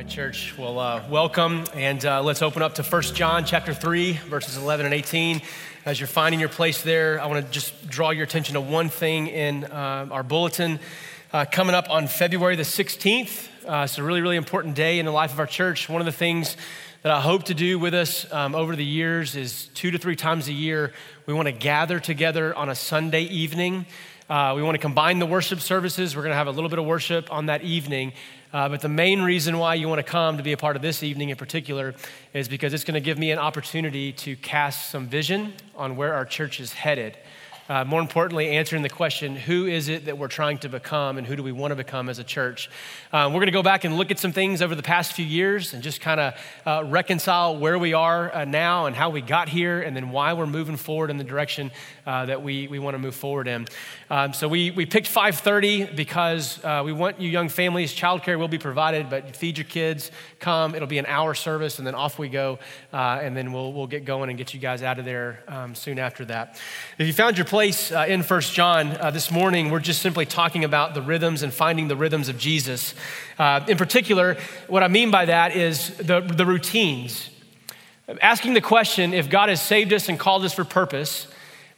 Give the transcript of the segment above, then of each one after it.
right, church. Well, uh, welcome, and uh, let's open up to 1 John chapter 3, verses 11 and 18. As you're finding your place there, I want to just draw your attention to one thing in uh, our bulletin. Uh, coming up on February the 16th, uh, it's a really, really important day in the life of our church. One of the things that I hope to do with us um, over the years is two to three times a year, we want to gather together on a Sunday evening. Uh, we want to combine the worship services. We're going to have a little bit of worship on that evening. Uh, but the main reason why you want to come to be a part of this evening in particular is because it's going to give me an opportunity to cast some vision on where our church is headed. Uh, more importantly, answering the question, who is it that we're trying to become and who do we want to become as a church? Uh, we're going to go back and look at some things over the past few years and just kind of uh, reconcile where we are uh, now and how we got here and then why we're moving forward in the direction uh, that we, we want to move forward in. Um, so we, we picked 5.30 because uh, we want you young families, childcare will be provided, but feed your kids, come, it'll be an hour service and then off we go and then we'll, we'll get going and get you guys out of there um, soon after that. If you found your place, place uh, in First John uh, this morning, we're just simply talking about the rhythms and finding the rhythms of Jesus. Uh, in particular, what I mean by that is the, the routines. Asking the question if God has saved us and called us for purpose,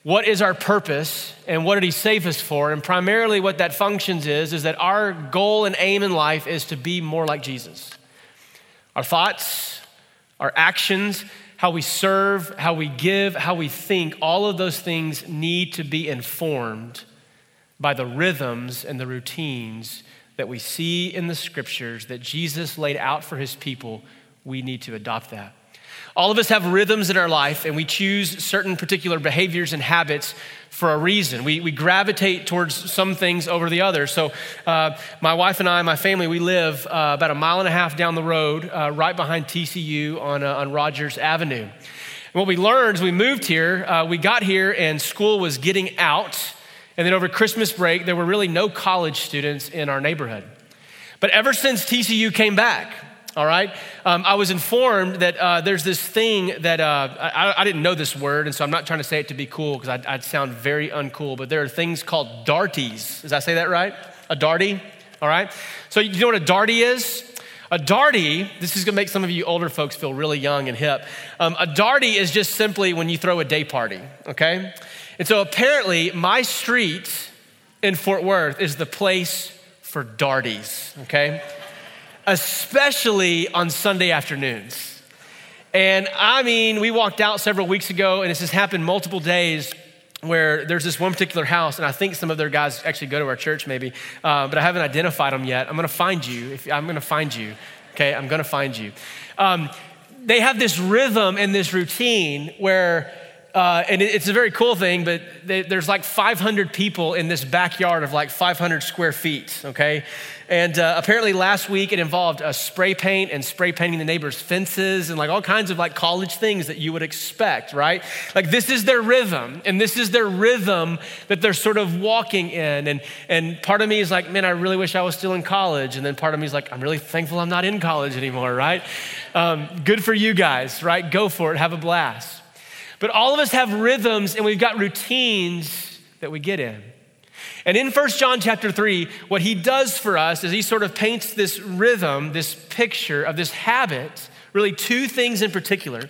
what is our purpose and what did he save us for? And primarily what that functions is, is that our goal and aim in life is to be more like Jesus. Our thoughts, our actions, how we serve, how we give, how we think, all of those things need to be informed by the rhythms and the routines that we see in the scriptures that Jesus laid out for his people. We need to adopt that. All of us have rhythms in our life, and we choose certain particular behaviors and habits for a reason. We, we gravitate towards some things over the other. So, uh, my wife and I, my family, we live uh, about a mile and a half down the road, uh, right behind TCU on, uh, on Rogers Avenue. And what we learned as we moved here, uh, we got here and school was getting out. And then over Christmas break, there were really no college students in our neighborhood. But ever since TCU came back, all right? Um, I was informed that uh, there's this thing that uh, I, I, didn't know this word, and so I'm not trying to say it to be cool because I'd, I'd, sound very uncool, but there are things called darties. Does I say that right? A darty, all right? So, you know what a darty is? A darty, this is gonna make some of you older folks feel really young and hip. Um, a darty is just simply when you throw a day party, okay? And so apparently, my street in Fort Worth is the place for darties, okay? Especially on Sunday afternoons. And I mean, we walked out several weeks ago, and this has happened multiple days where there's this one particular house, and I think some of their guys actually go to our church maybe, uh, but I haven't identified them yet. I'm gonna find you. If, I'm gonna find you, okay? I'm gonna find you. Um, they have this rhythm and this routine where uh, and it's a very cool thing, but they, there's like 500 people in this backyard of like 500 square feet, okay? And uh, apparently last week it involved a spray paint and spray painting the neighbors' fences and like all kinds of like college things that you would expect, right? Like this is their rhythm, and this is their rhythm that they're sort of walking in. And, and part of me is like, man, I really wish I was still in college. And then part of me is like, I'm really thankful I'm not in college anymore, right? Um, good for you guys, right? Go for it, have a blast. But all of us have rhythms and we've got routines that we get in. And in 1 John chapter 3, what he does for us is he sort of paints this rhythm, this picture of this habit, really two things in particular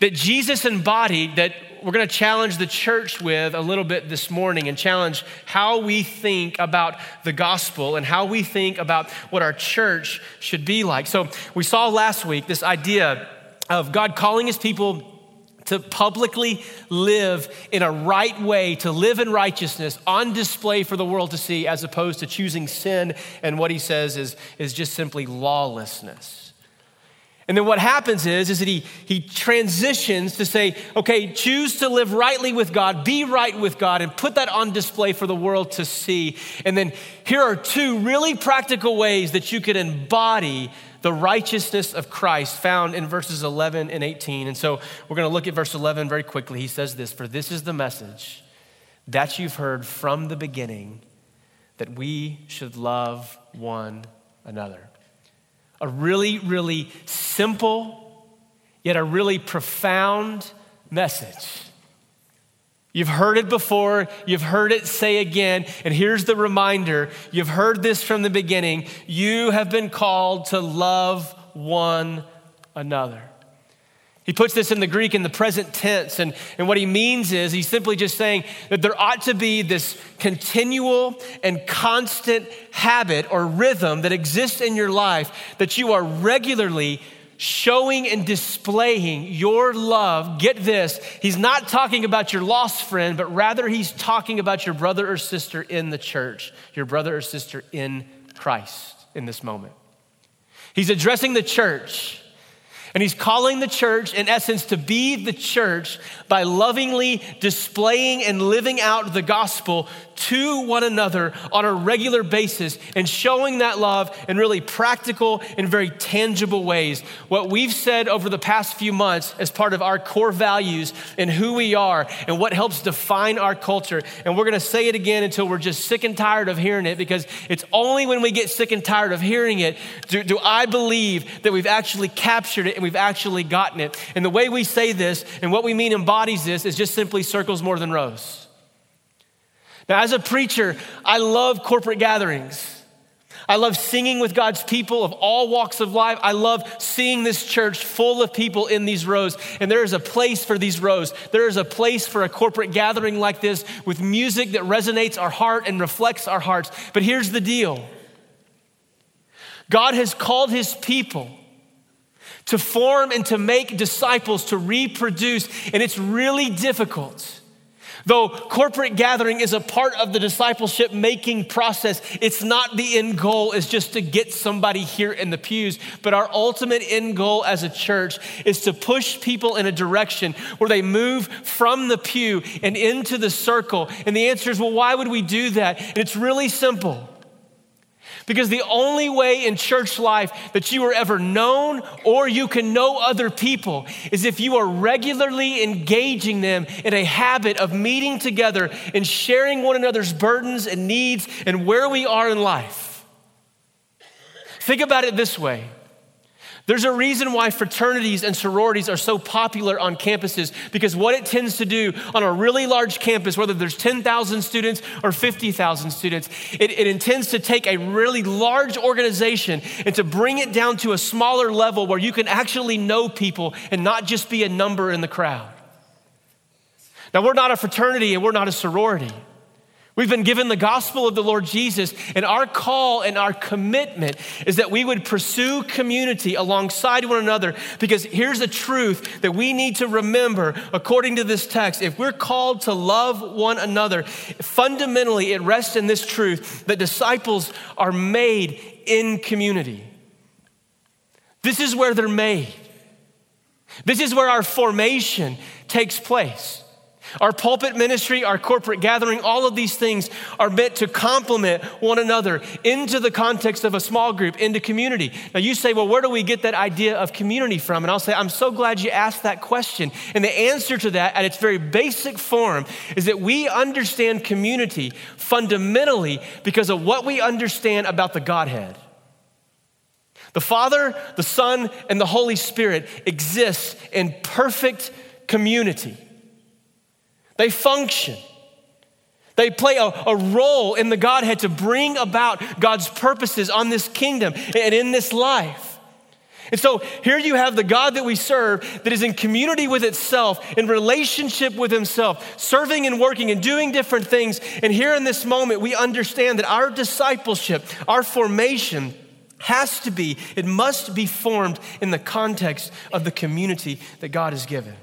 that Jesus embodied that we're going to challenge the church with a little bit this morning and challenge how we think about the gospel and how we think about what our church should be like. So, we saw last week this idea of God calling his people to publicly live in a right way, to live in righteousness on display for the world to see, as opposed to choosing sin and what he says is, is just simply lawlessness. And then what happens is, is that he, he transitions to say, okay, choose to live rightly with God, be right with God, and put that on display for the world to see. And then here are two really practical ways that you could embody the righteousness of Christ found in verses 11 and 18. And so we're going to look at verse 11 very quickly. He says this For this is the message that you've heard from the beginning that we should love one another. A really, really simple, yet a really profound message. You've heard it before, you've heard it say again, and here's the reminder you've heard this from the beginning. You have been called to love one another. He puts this in the Greek in the present tense, and, and what he means is he's simply just saying that there ought to be this continual and constant habit or rhythm that exists in your life that you are regularly showing and displaying your love. Get this, he's not talking about your lost friend, but rather he's talking about your brother or sister in the church, your brother or sister in Christ in this moment. He's addressing the church. And he's calling the church, in essence, to be the church by lovingly displaying and living out the gospel to one another on a regular basis and showing that love in really practical and very tangible ways. What we've said over the past few months as part of our core values and who we are and what helps define our culture. And we're going to say it again until we're just sick and tired of hearing it because it's only when we get sick and tired of hearing it do, do I believe that we've actually captured it and we've actually gotten it. And the way we say this and what we mean embodies this is just simply circles more than rows. Now, as a preacher, I love corporate gatherings. I love singing with God's people of all walks of life. I love seeing this church full of people in these rows. And there is a place for these rows. There is a place for a corporate gathering like this with music that resonates our heart and reflects our hearts. But here's the deal God has called his people to form and to make disciples, to reproduce, and it's really difficult. Though corporate gathering is a part of the discipleship making process, it's not the end goal is just to get somebody here in the pews, but our ultimate end goal as a church is to push people in a direction where they move from the pew and into the circle. And the answer is, well, why would we do that? And it's really simple. Because the only way in church life that you are ever known or you can know other people is if you are regularly engaging them in a habit of meeting together and sharing one another's burdens and needs and where we are in life. Think about it this way there's a reason why fraternities and sororities are so popular on campuses because what it tends to do on a really large campus, whether there's 10,000 students or 50,000 students, it, it, intends to take a really large organization and to bring it down to a smaller level where you can actually know people and not just be a number in the crowd. Now, we're not a fraternity and we're not a sorority. We've been given the gospel of the Lord Jesus, and our call and our commitment is that we would pursue community alongside one another. Because here's the truth that we need to remember according to this text. If we're called to love one another, fundamentally it rests in this truth that disciples are made in community. This is where they're made, this is where our formation takes place. Our pulpit ministry, our corporate gathering, all of these things are meant to complement one another into the context of a small group, into community. Now, you say, well, where do we get that idea of community from? And I'll say, I'm so glad you asked that question. And the answer to that, at its very basic form, is that we understand community fundamentally because of what we understand about the Godhead. The Father, the Son, and the Holy Spirit exist in perfect community. They function. They play a, a, role in the Godhead to bring about God's purposes on this kingdom and in this life. And so here you have the God that we serve that is in community with itself, in relationship with Himself, serving and working and doing different things. And here in this moment, we understand that our discipleship, our formation, has to be, it must be formed in the context of the community that God has given.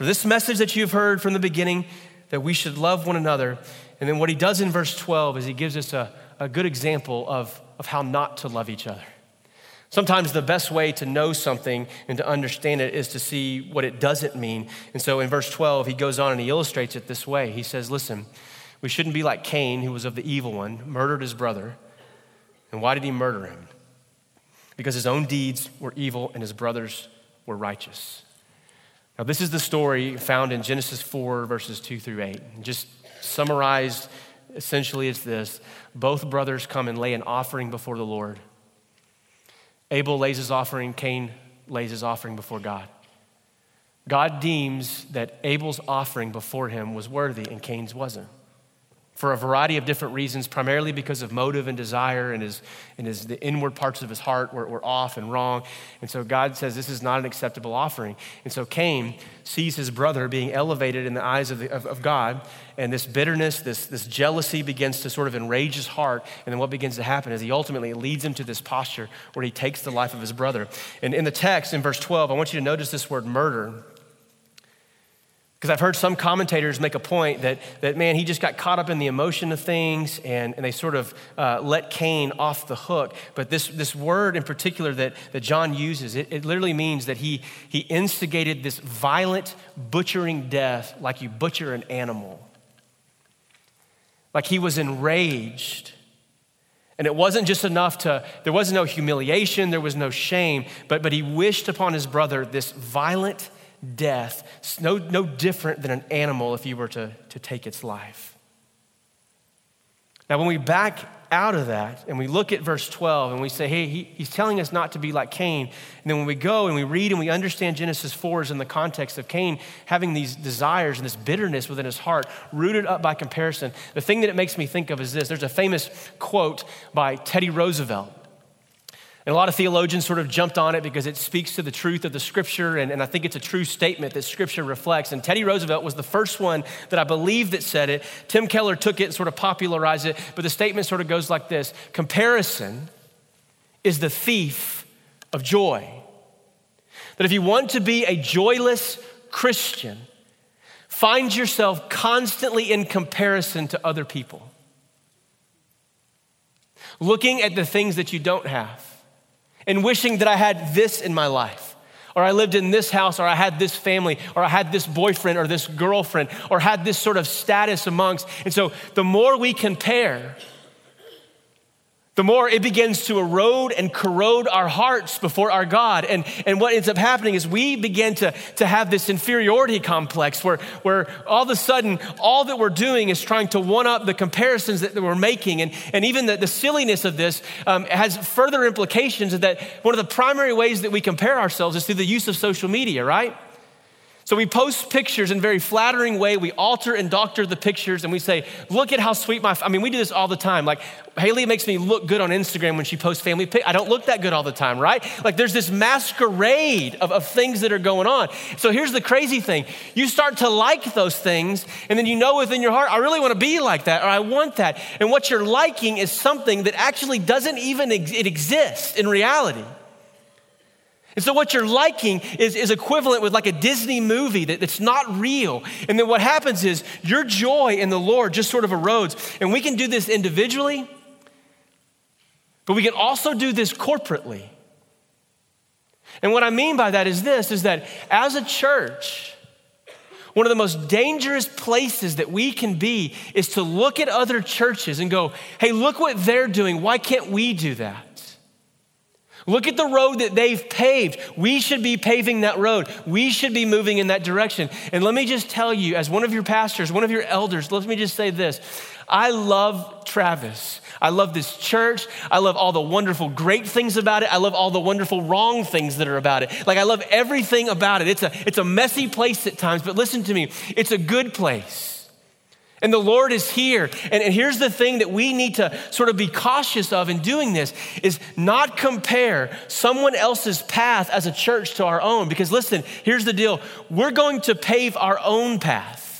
For this message that you've heard from the beginning, that we should love one another. And then what he does in verse 12 is he gives us a, a good example of, of how not to love each other. Sometimes the best way to know something and to understand it is to see what it doesn't mean. And so in verse 12, he goes on and he illustrates it this way. He says, Listen, we shouldn't be like Cain, who was of the evil one, murdered his brother. And why did he murder him? Because his own deeds were evil and his brothers were righteous. Now, this is the story found in Genesis 4, verses 2 through 8. Just summarized, essentially, it's this both brothers come and lay an offering before the Lord. Abel lays his offering, Cain lays his offering before God. God deems that Abel's offering before him was worthy and Cain's wasn't. For a variety of different reasons, primarily because of motive and desire, and his, and his, the inward parts of his heart were, were off and wrong. And so God says this is not an acceptable offering. And so Cain sees his brother being elevated in the eyes of, the, of, of God, and this bitterness, this, this jealousy begins to sort of enrage his heart. And then what begins to happen is he ultimately leads him to this posture where he takes the life of his brother. And in the text, in verse 12, I want you to notice this word murder. Because I've heard some commentators make a point that, that, man, he just got caught up in the emotion of things and, and they sort of uh, let Cain off the hook. But this, this word in particular that, that John uses, it, it literally means that he, he instigated this violent butchering death like you butcher an animal. Like he was enraged. And it wasn't just enough to, there was no humiliation, there was no shame, but, but he wished upon his brother this violent death, no, no different than an animal if you were to, to take its life. Now, when we back out of that and we look at verse 12 and we say, hey, he, he's telling us not to be like Cain. And then when we go and we read and we understand Genesis 4 is in the context of Cain having these desires and this bitterness within his heart, rooted up by comparison, the thing that it makes me think of is this. There's a famous quote by Teddy Roosevelt. And a lot of theologians sort of jumped on it because it speaks to the truth of the scripture, and, and, I think it's a true statement that scripture reflects. And Teddy Roosevelt was the first one that I believe that said it. Tim Keller took it and sort of popularized it, but the statement sort of goes like this Comparison is the thief of joy. That if you want to be a joyless Christian, find yourself constantly in comparison to other people, looking at the things that you don't have and wishing that I had this in my life, or I lived in this house, or I had this family, or I had this boyfriend or this girlfriend, or had this sort of status amongst. And so the more we compare, the more it begins to erode and corrode our hearts before our God. And, and what ends up happening is we begin to, to have this inferiority complex where, where all of a sudden all that we're doing is trying to one up the comparisons that we're making. And, and even the, the silliness of this um, has further implications that one of the primary ways that we compare ourselves is through the use of social media, right? So we post pictures in a very flattering way. We alter and doctor the pictures and we say, look at how sweet my, I mean, we do this all the time. Like Haley makes me look good on Instagram when she posts family pic. I don't look that good all the time, right? Like there's this masquerade of, of things that are going on. So here's the crazy thing. You start to like those things and then you know within your heart, I really want to be like that or I want that. And what you're liking is something that actually doesn't even ex- it exist in reality. And so, what you're liking is, is equivalent with like a Disney movie that, that's not real. And then what happens is your joy in the Lord just sort of erodes. And we can do this individually, but we can also do this corporately. And what I mean by that is this is that as a church, one of the most dangerous places that we can be is to look at other churches and go, hey, look what they're doing. Why can't we do that? Look at the road that they've paved. We should be paving that road. We should be moving in that direction. And let me just tell you, as one of your pastors, one of your elders, let me just say this. I love Travis. I love this church. I love all the wonderful great things about it. I love all the wonderful wrong things that are about it. Like I love everything about it. It's a, it's a messy place at times, but listen to me, it's a good place. And the Lord is here. And, and, here's the thing that we need to sort of be cautious of in doing this is not compare someone else's path as a church to our own. Because listen, here's the deal. We're going to pave our own path.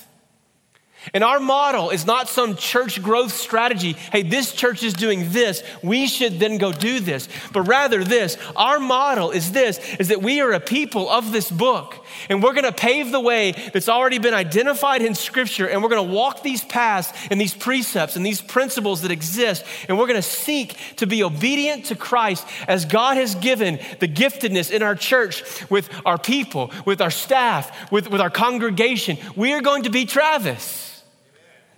And our model is not some church growth strategy. Hey, this church is doing this. We should then go do this. But rather this, our model is this is that we are a people of this book. And we're going to pave the way that's already been identified in scripture and we're going to walk these paths and these precepts and these principles that exist and we're going to seek to be obedient to Christ as God has given the giftedness in our church with our people, with our staff, with, with our congregation. We are going to be Travis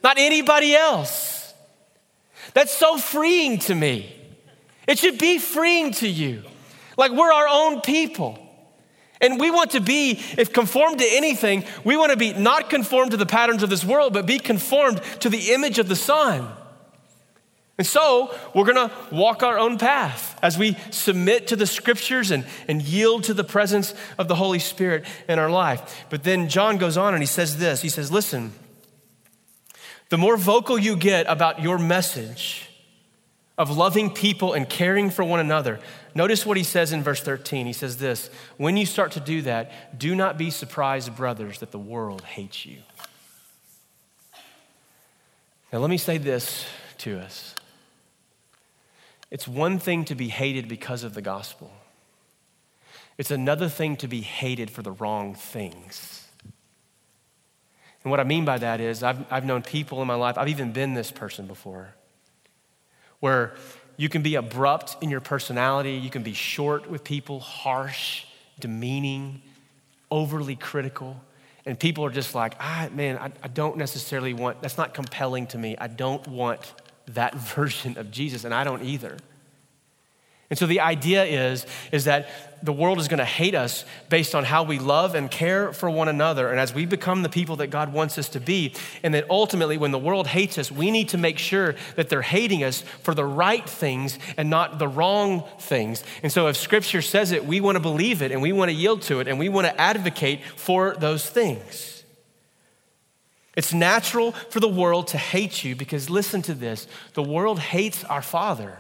not anybody else. That's so freeing to me. It should be freeing to you. Like we're our own people. And we want to be, if conformed to anything, we want to be not conformed to the patterns of this world, but be conformed to the image of the Son. And so we're going to walk our own path as we submit to the scriptures and, and yield to the presence of the Holy Spirit in our life. But then John goes on and he says this He says, Listen, the more vocal you get about your message of loving people and caring for one another, notice what he says in verse 13. He says this When you start to do that, do not be surprised, brothers, that the world hates you. Now, let me say this to us it's one thing to be hated because of the gospel, it's another thing to be hated for the wrong things. And what I mean by that is, I've, I've known people in my life, I've even been this person before, where you can be abrupt in your personality, you can be short with people, harsh, demeaning, overly critical. And people are just like, ah, man, I, I don't necessarily want, that's not compelling to me. I don't want that version of Jesus, and I don't either. And so the idea is, is that the world is going to hate us based on how we love and care for one another. And as we become the people that God wants us to be, and that ultimately, when the world hates us, we need to make sure that they're hating us for the right things and not the wrong things. And so if Scripture says it, we want to believe it and we want to yield to it and we want to advocate for those things. It's natural for the world to hate you because listen to this the world hates our Father.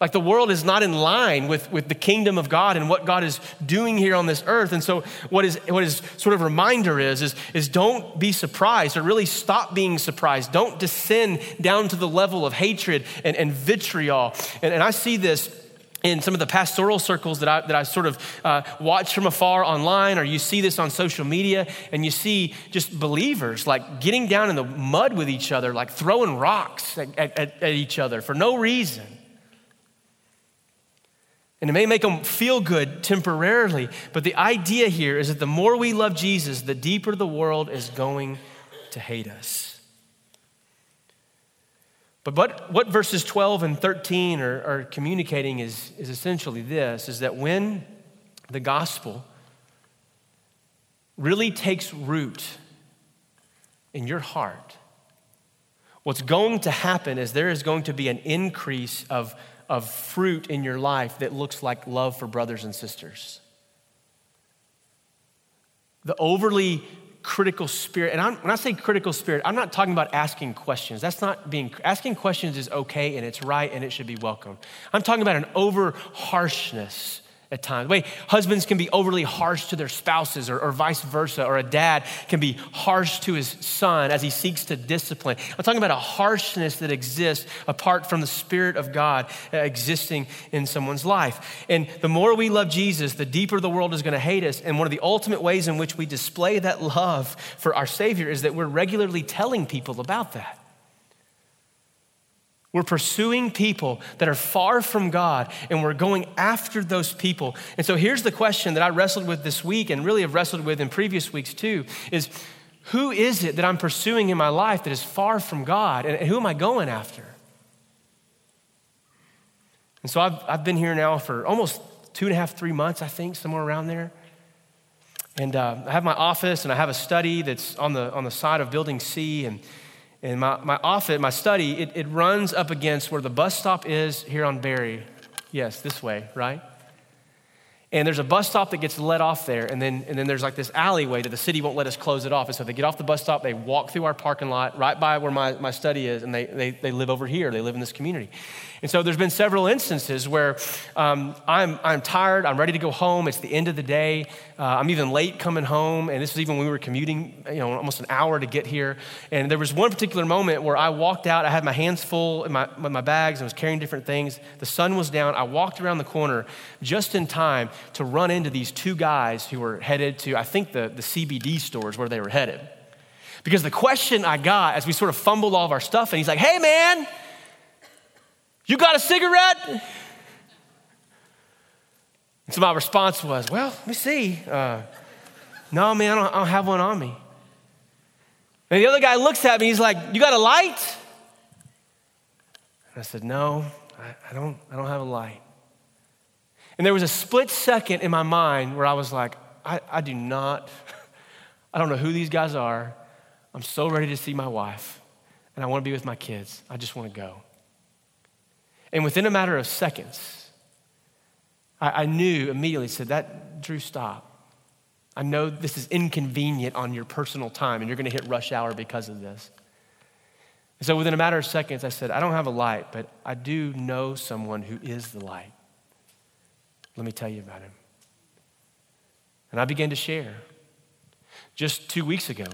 Like the world is not in line with, with the kingdom of God and what God is doing here on this earth. And so what is what is sort of reminder is, is, is don't be surprised or really stop being surprised. Don't descend down to the level of hatred and, and vitriol. And, and I see this in some of the pastoral circles that I, that I sort of uh, watch from afar online, or you see this on social media, and you see just believers like getting down in the mud with each other, like throwing rocks at, at, at each other for no reason. And it may make them feel good temporarily, but the idea here is that the more we love Jesus, the deeper the world is going to hate us. But what, what verses 12 and 13 are, are communicating is, is essentially this is that when the gospel really takes root in your heart, what's going to happen is there is going to be an increase of of fruit in your life that looks like love for brothers and sisters. The overly critical spirit, and I'm, when I say critical spirit, I'm not talking about asking questions. That's not being, asking questions is okay and it's right and it should be welcome. I'm talking about an over harshness at times. The way husbands can be overly harsh to their spouses, or, or, vice versa, or a dad can be harsh to his son as he seeks to discipline. I'm talking about a harshness that exists apart from the Spirit of God uh, existing in someone's life. And the more we love Jesus, the deeper the world is going to hate us. And one of the ultimate ways in which we display that love for our Savior is that we're regularly telling people about that. We're pursuing people that are far from God and we're going after those people. And so here's the question that I wrestled with this week and really have wrestled with in previous weeks too is who is it that I'm pursuing in my life that is far from God and who am I going after? And so I've, I've been here now for almost two and a half, three months, I think, somewhere around there. And uh, I have my office and I have a study that's on the, on the side of Building C. And and my, my office, my study, it, it runs up against where the bus stop is here on Berry. Yes, this way, right? And there's a bus stop that gets let off there, and then, and then there's like this alleyway that the city won't let us close it off. And so they get off the bus stop, they walk through our parking lot right by where my, my study is, and they, they, they live over here. They live in this community. And so there's been several instances where um, I'm, I'm tired, I'm ready to go home, it's the end of the day, uh, I'm even late coming home, and this was even when we were commuting, you know, almost an hour to get here. And there was one particular moment where I walked out, I had my hands full in my, my bags, I was carrying different things. The sun was down, I walked around the corner just in time to run into these two guys who were headed to, I think, the, the CBD stores where they were headed. Because the question I got as we sort of fumbled all of our stuff, and he's like, hey man, you got a cigarette? And so my response was, Well, let me see. Uh, no, man, I don't, I don't have one on me. And the other guy looks at me, he's like, You got a light? And I said, No, I, I, don't, I don't have a light. And there was a split second in my mind where I was like, I, I do not, I don't know who these guys are. I'm so ready to see my wife, and I want to be with my kids. I just want to go. And within a matter of seconds, I, I knew immediately, said, that, Drew, stop. I know this is inconvenient on your personal time and you're going to hit rush hour because of this. And so within a matter of seconds, I said, I don't have a light, but I do know someone who is the light. Let me tell you about him. And I began to share. Just two weeks ago,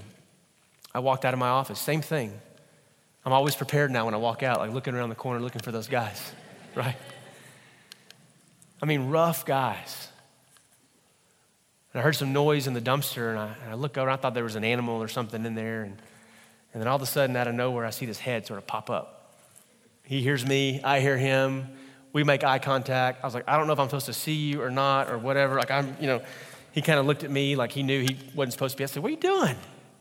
I walked out of my office, same thing. I'm always prepared now when I walk out, like looking around the corner looking for those guys, right? I mean, rough guys. And I heard some noise in the dumpster, and I, and I looked over, and I thought there was an animal or something in there. And, and then all of a sudden, out of nowhere, I see this head sort of pop up. He hears me, I hear him. We make eye contact. I was like, I don't know if I'm supposed to see you or not, or whatever. Like, I'm, you know, he kind of looked at me like he knew he wasn't supposed to be. I said, What are you doing?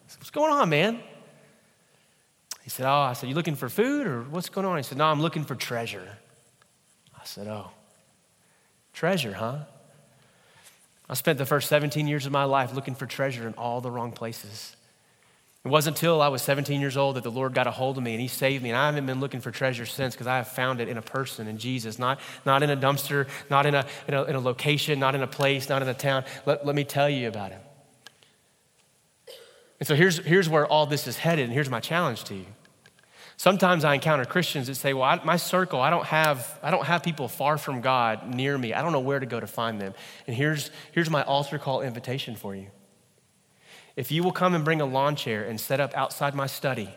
Said, What's going on, man? He said, Oh, I said, You looking for food or what's going on? He said, No, I'm looking for treasure. I said, Oh, treasure, huh? I spent the first 17 years of my life looking for treasure in all the wrong places. It wasn't until I was 17 years old that the Lord got a hold of me and He saved me. And I haven't been looking for treasure since because I have found it in a person, in Jesus, not, not in a dumpster, not in a, in, a, in a location, not in a place, not in a town. Let, let me tell you about Him. And so here's, here's where all this is headed, and here's my challenge to you. Sometimes I encounter Christians that say, Well, I, my circle, I don't, have, I don't have people far from God near me. I don't know where to go to find them. And here's, here's my altar call invitation for you. If you will come and bring a lawn chair and set up outside my study,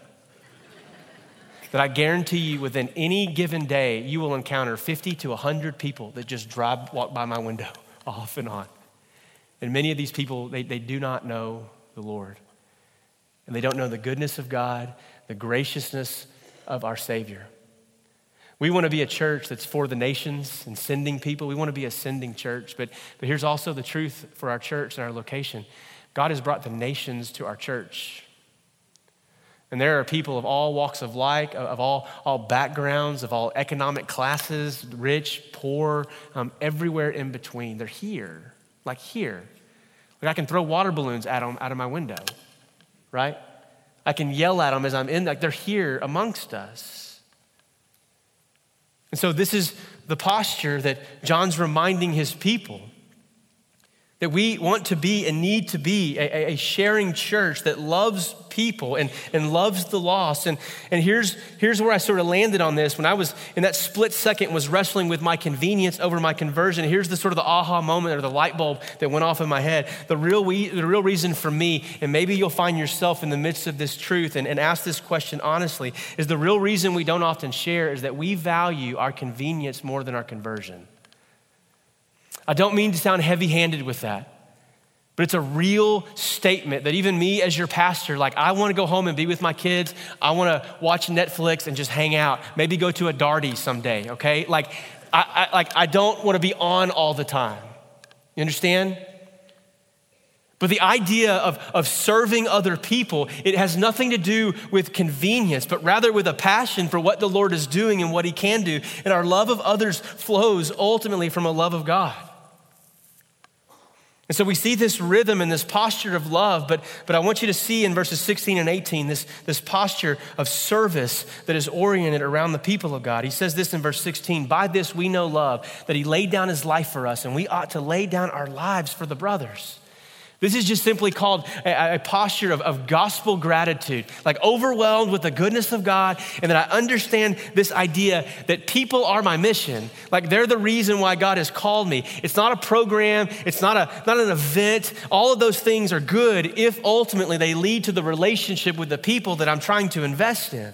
that I guarantee you within any given day, you will encounter 50 to 100 people that just drive, walk by my window off and on. And many of these people, they, they do not know the Lord. And they don't know the goodness of God the graciousness of our Savior. We want to be a church that's for the nations and sending people. We want to be a sending church. But, but here's also the truth for our church and our location God has brought the nations to our church. And there are people of all walks of life, of all, all backgrounds, of all economic classes, rich, poor, um, everywhere in between. They're here, like here. Like I can throw water balloons at them out of my window, right? I can yell at them as I'm in, like they're here amongst us. And so, this is the posture that John's reminding his people that we want to be and need to be a, a, sharing church that loves people and, and loves the lost. And, and here's, here's where I sort of landed on this when I was in that split second was wrestling with my convenience over my conversion. Here's the sort of the aha moment or the light bulb that went off in my head. The real, we, the real reason for me, and maybe you'll find yourself in the midst of this truth and, and ask this question honestly, is the real reason we don't often share is that we value our convenience more than our conversion. I don't mean to sound heavy handed with that. But it's a real statement that even me as your pastor, like I want to go home and be with my kids. I want to watch Netflix and just hang out. Maybe go to a Darty someday, okay? Like I, I like I don't want to be on all the time. You understand? But the idea of, of serving other people, it has nothing to do with convenience, but rather with a passion for what the Lord is doing and what He can do. And our love of others flows ultimately from a love of God. And so we see this rhythm and this posture of love, but, but I want you to see in verses 16 and 18 this, this posture of service that is oriented around the people of God. He says this in verse 16 By this we know love, that he laid down his life for us, and we ought to lay down our lives for the brothers. This is just simply called a, a, posture of, of gospel gratitude, like overwhelmed with the goodness of God, and that I understand this idea that people are my mission. Like they're the reason why God has called me. It's not a program, it's not, a, not an event. All of those things are good if ultimately they lead to the relationship with the people that I'm trying to invest in.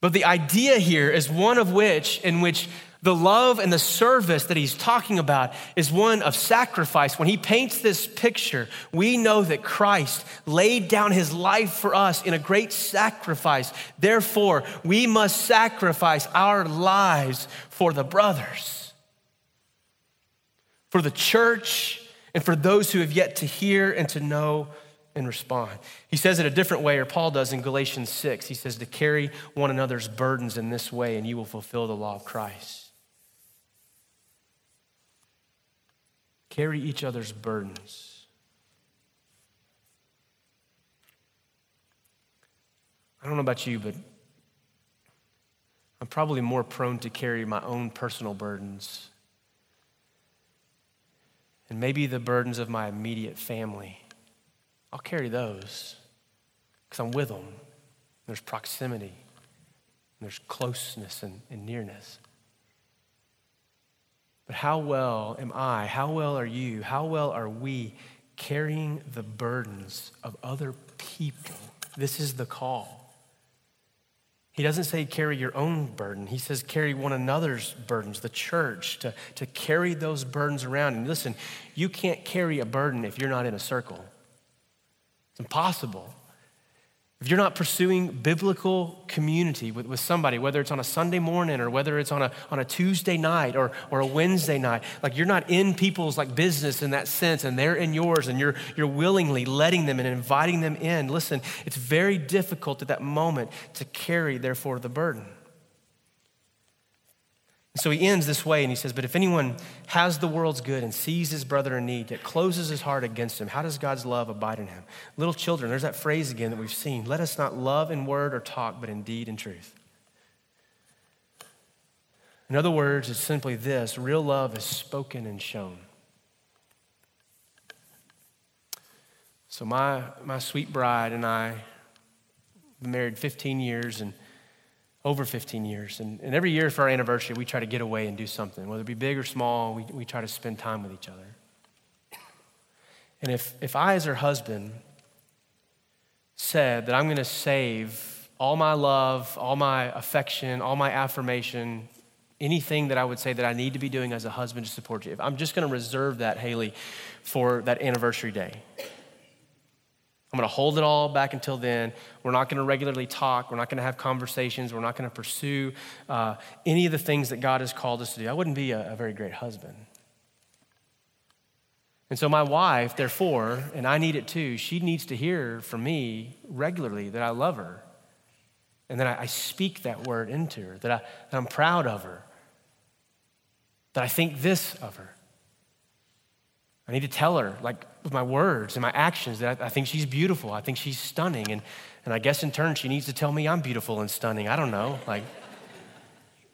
But the idea here is one of which, in which the love and the service that he's talking about is one of sacrifice. When he paints this picture, we know that Christ laid down his life for us in a great sacrifice. Therefore, we must sacrifice our lives for the brothers, for the church, and for those who have yet to hear and to know and respond. He says it a different way, or Paul does in Galatians 6. He says, To carry one another's burdens in this way, and you will fulfill the law of Christ. Carry each other's burdens. I don't know about you, but I'm probably more prone to carry my own personal burdens and maybe the burdens of my immediate family. I'll carry those because I'm with them. There's proximity, there's closeness and, and nearness. But how well am I, how well are you, how well are we carrying the burdens of other people? This is the call. He doesn't say carry your own burden. He says carry one another's burdens, the church, to, to carry those burdens around. And listen, you can't carry a burden if you're not in a circle. It's impossible. If you're not pursuing biblical community with, with somebody, whether it's on a Sunday morning or whether it's on a, on a Tuesday night or, or a Wednesday night, like you're not in people's like business in that sense and they're in yours and you're, you're willingly letting them and inviting them in, listen, it's very difficult at that moment to carry, therefore, the burden. So he ends this way and he says, But if anyone has the world's good and sees his brother in need, yet closes his heart against him, how does God's love abide in him? Little children, there's that phrase again that we've seen. Let us not love in word or talk, but in deed and truth. In other words, it's simply this real love is spoken and shown. So, my, my sweet bride and I, been married 15 years, and over 15 years. And, and every year for our anniversary, we try to get away and do something, whether it be big or small, we, we try to spend time with each other. And if, if I, as her husband, said that I'm going to save all my love, all my affection, all my affirmation, anything that I would say that I need to be doing as a husband to support you, if I'm just going to reserve that, Haley, for that anniversary day. I'm going to hold it all back until then. We're not going to regularly talk. We're not going to have conversations. We're not going to pursue uh, any of the things that God has called us to do. I wouldn't be a, a very great husband. And so, my wife, therefore, and I need it too, she needs to hear from me regularly that I love her and that I, I speak that word into her, that, I, that I'm proud of her, that I think this of her. I need to tell her, like with my words and my actions, that I, I think she's beautiful. I think she's stunning. And, and I guess in turn, she needs to tell me I'm beautiful and stunning. I don't know. Like,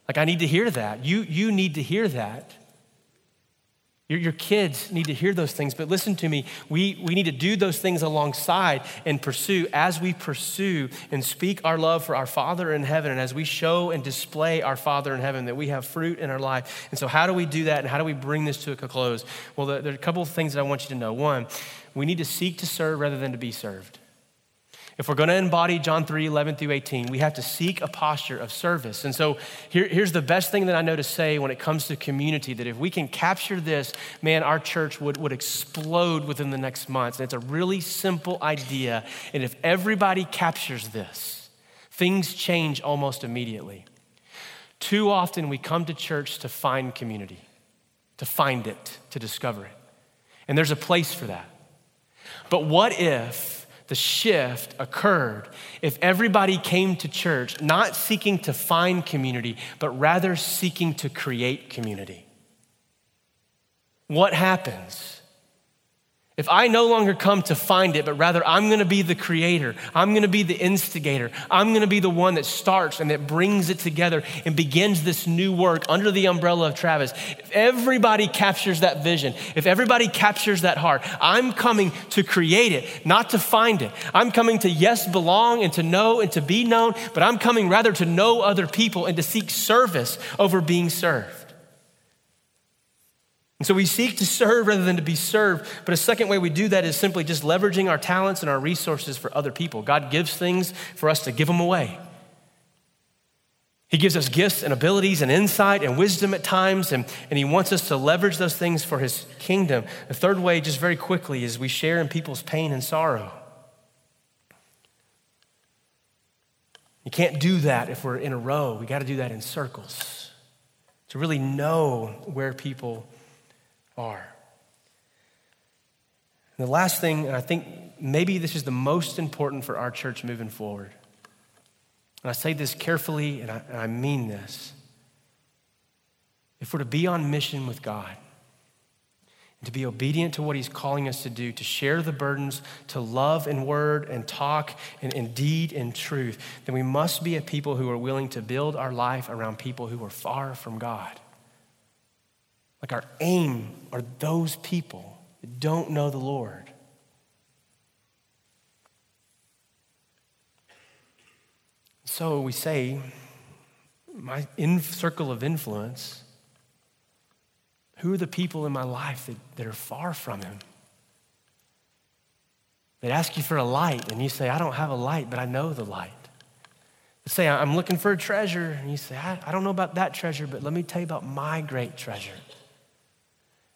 like I need to hear that. You, you need to hear that. Your, your kids need to hear those things, but listen to me. We, we need to do those things alongside and pursue as we pursue and speak our love for our Father in heaven, and as we show and display our Father in heaven, that we have fruit in our life. And so, how do we do that, and how do we bring this to a close? Well, there are a couple of things that I want you to know. One, we need to seek to serve rather than to be served. If we're going to embody John 3 11 through 18, we have to seek a posture of service. And so here, here's the best thing that I know to say when it comes to community that if we can capture this, man, our church would, would explode within the next months. And it's a really simple idea. And if everybody captures this, things change almost immediately. Too often we come to church to find community, to find it, to discover it. And there's a place for that. But what if the shift occurred if everybody came to church not seeking to find community, but rather seeking to create community. What happens? If I no longer come to find it, but rather I'm gonna be the creator, I'm gonna be the instigator, I'm gonna be the one that starts and that brings it together and begins this new work under the umbrella of Travis. If everybody captures that vision, if everybody captures that heart, I'm coming to create it, not to find it. I'm coming to, yes, belong and to know and to be known, but I'm coming rather to know other people and to seek service over being served. And so we seek to serve rather than to be served. But a second way we do that is simply just leveraging our talents and our resources for other people. God gives things for us to give them away. He gives us gifts and abilities and insight and wisdom at times, and, and He wants us to leverage those things for His kingdom. The third way, just very quickly, is we share in people's pain and sorrow. You can't do that if we're in a row. We got to do that in circles to really know where people are. And the last thing, and I think maybe this is the most important for our church moving forward, and I say this carefully and I, and I mean this. If we're to be on mission with God, and to be obedient to what He's calling us to do, to share the burdens, to love in word and talk and in deed and truth, then we must be a people who are willing to build our life around people who are far from God. Like our aim are those people that don't know the Lord. So we say, my in circle of influence, who are the people in my life that, that are far from Him? They ask you for a light, and you say, I don't have a light, but I know the light. They say, I'm looking for a treasure, and you say, I, I don't know about that treasure, but let me tell you about my great treasure.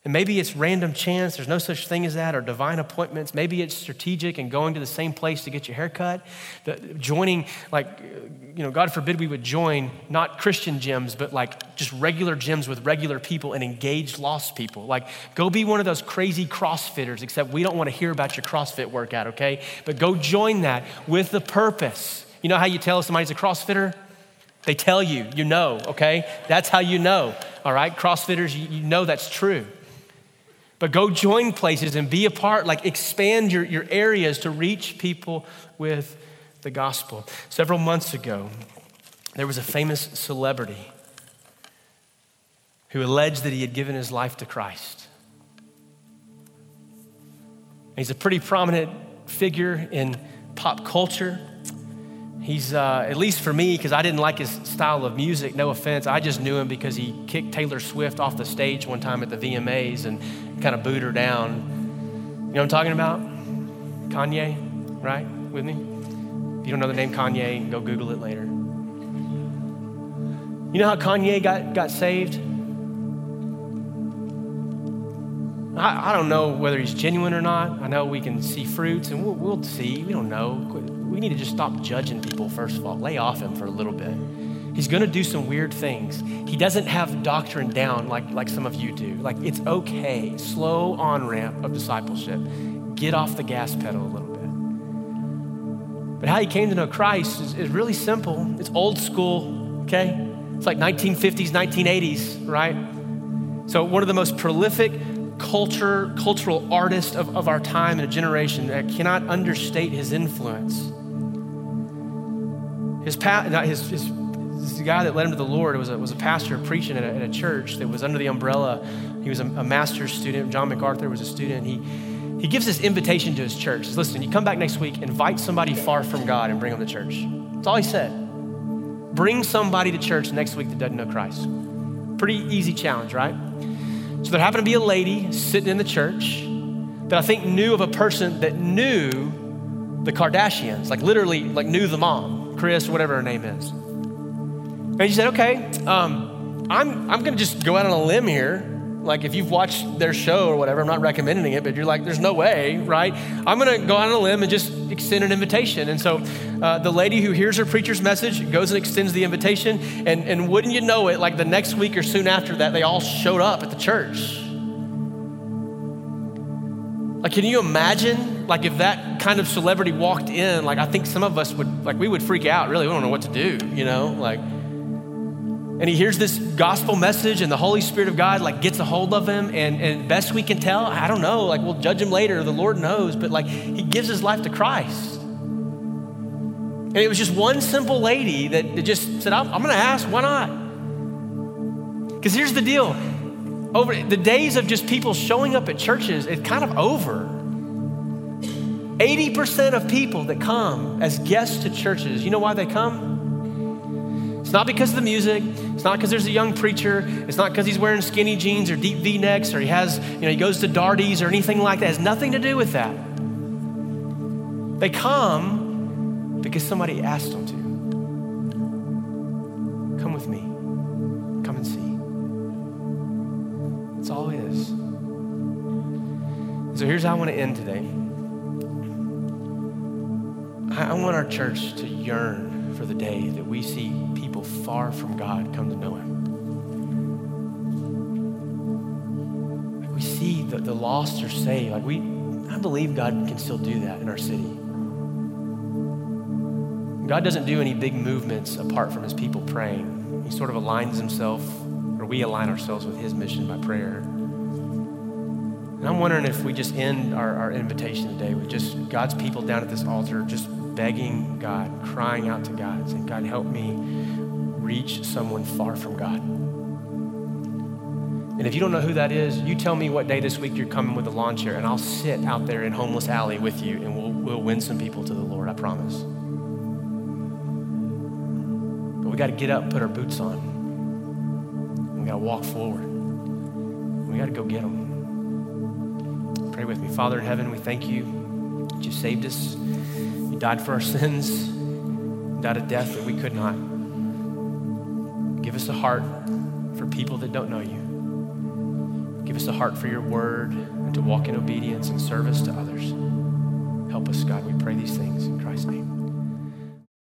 And maybe it's random chance, there's no such thing as that, or divine appointments. Maybe it's strategic and going to the same place to get your hair cut. The, joining, like, you know, God forbid we would join not Christian gyms, but like just regular gyms with regular people and engage lost people. Like, go be one of those crazy CrossFitters, except we don't want to hear about your CrossFit workout, okay? But go join that with the purpose. You know how you tell somebody's a CrossFitter? They tell you, you know, okay? That's how you know, all right? CrossFitters, you, you know that's true. But go join places and be a part, like expand your, your areas to reach people with the gospel. Several months ago, there was a famous celebrity who alleged that he had given his life to Christ. He's a pretty prominent figure in pop culture. He's, uh, at least for me, because I didn't like his style of music, no offense, I just knew him because he kicked Taylor Swift off the stage one time at the VMAs and kind of booed her down. You know what I'm talking about? Kanye, right? With me? If you don't know the name Kanye, go Google it later. You know how Kanye got, got saved? I, I don't know whether he's genuine or not. I know we can see fruits and we'll, we'll see. We don't know. We need to just stop judging people, first of all. Lay off him for a little bit. He's going to do some weird things. He doesn't have doctrine down like, like some of you do. Like, it's okay. Slow on ramp of discipleship. Get off the gas pedal a little bit. But how he came to know Christ is, is really simple. It's old school, okay? It's like 1950s, 1980s, right? So, one of the most prolific culture, cultural artist of, of our time and a generation, I cannot understate his influence. His, pa- his, his the guy that led him to the Lord was a, was a pastor preaching at a, at a church that was under the umbrella. He was a, a master's student. John MacArthur was a student. He, he gives this invitation to his church. He says, Listen, you come back next week, invite somebody far from God and bring them to church. That's all he said. Bring somebody to church next week that doesn't know Christ. Pretty easy challenge, right? So there happened to be a lady sitting in the church that I think knew of a person that knew the Kardashians, like literally, like knew the mom, Kris, whatever her name is. And she said, okay, um, I'm, I'm to just go out on a limb here. Like, if you've watched their show or whatever, I'm not recommending it, but you're like, there's no way, right? I'm going to go on a limb and just extend an invitation. And so uh, the lady who hears her preacher's message goes and extends the invitation. And, and wouldn't you know it, like the next week or soon after that, they all showed up at the church. Like, can you imagine, like, if that kind of celebrity walked in, like, I think some of us would, like, we would freak out, really. We don't know what to do, you know? Like, and he hears this gospel message and the holy spirit of god like gets a hold of him. And, and best we can tell i don't know like we'll judge him later the lord knows but like he gives his life to christ. And it was just one simple lady that, just said i'm, I'm going to ask why not? Because here's the deal. Over the days of just people showing up at churches it's kind of over. 80% of people that come as guests to churches you know why they come it's not because of the music. It's not because there's a young preacher. It's not because he's wearing skinny jeans or deep V necks or he has, you know, he goes to Darty's or anything like that. It has nothing to do with that. They come because somebody asked them to. Come with me. Come and see. That's all it is. So here's how I want to end today. I want our church to yearn the day that we see people far from God come to know Him. Like we see that the lost are saved. Like we, I believe God can still do that in our city. God doesn't do any big movements apart from His people praying. He sort of aligns Himself, or we align ourselves with His mission by prayer. And I'm wondering if we just end our, our invitation today with just God's people down at this altar, just begging God, crying out to God, saying, God, help me reach someone far from God. And if you don't know who that is, you tell me what day this week you're coming with a lawn chair, and I'll sit out there in Homeless Alley with you, and we'll, we'll win some people to the Lord, I promise. But we got to get up, put our boots on. We got to walk forward. We got to go get them. Pray with me. Father in heaven, we thank you that you saved us. Died for our sins, died a death that we could not. Give us a heart for people that don't know you. Give us a heart for your word and to walk in obedience and service to others. Help us, God. We pray these things in Christ's name.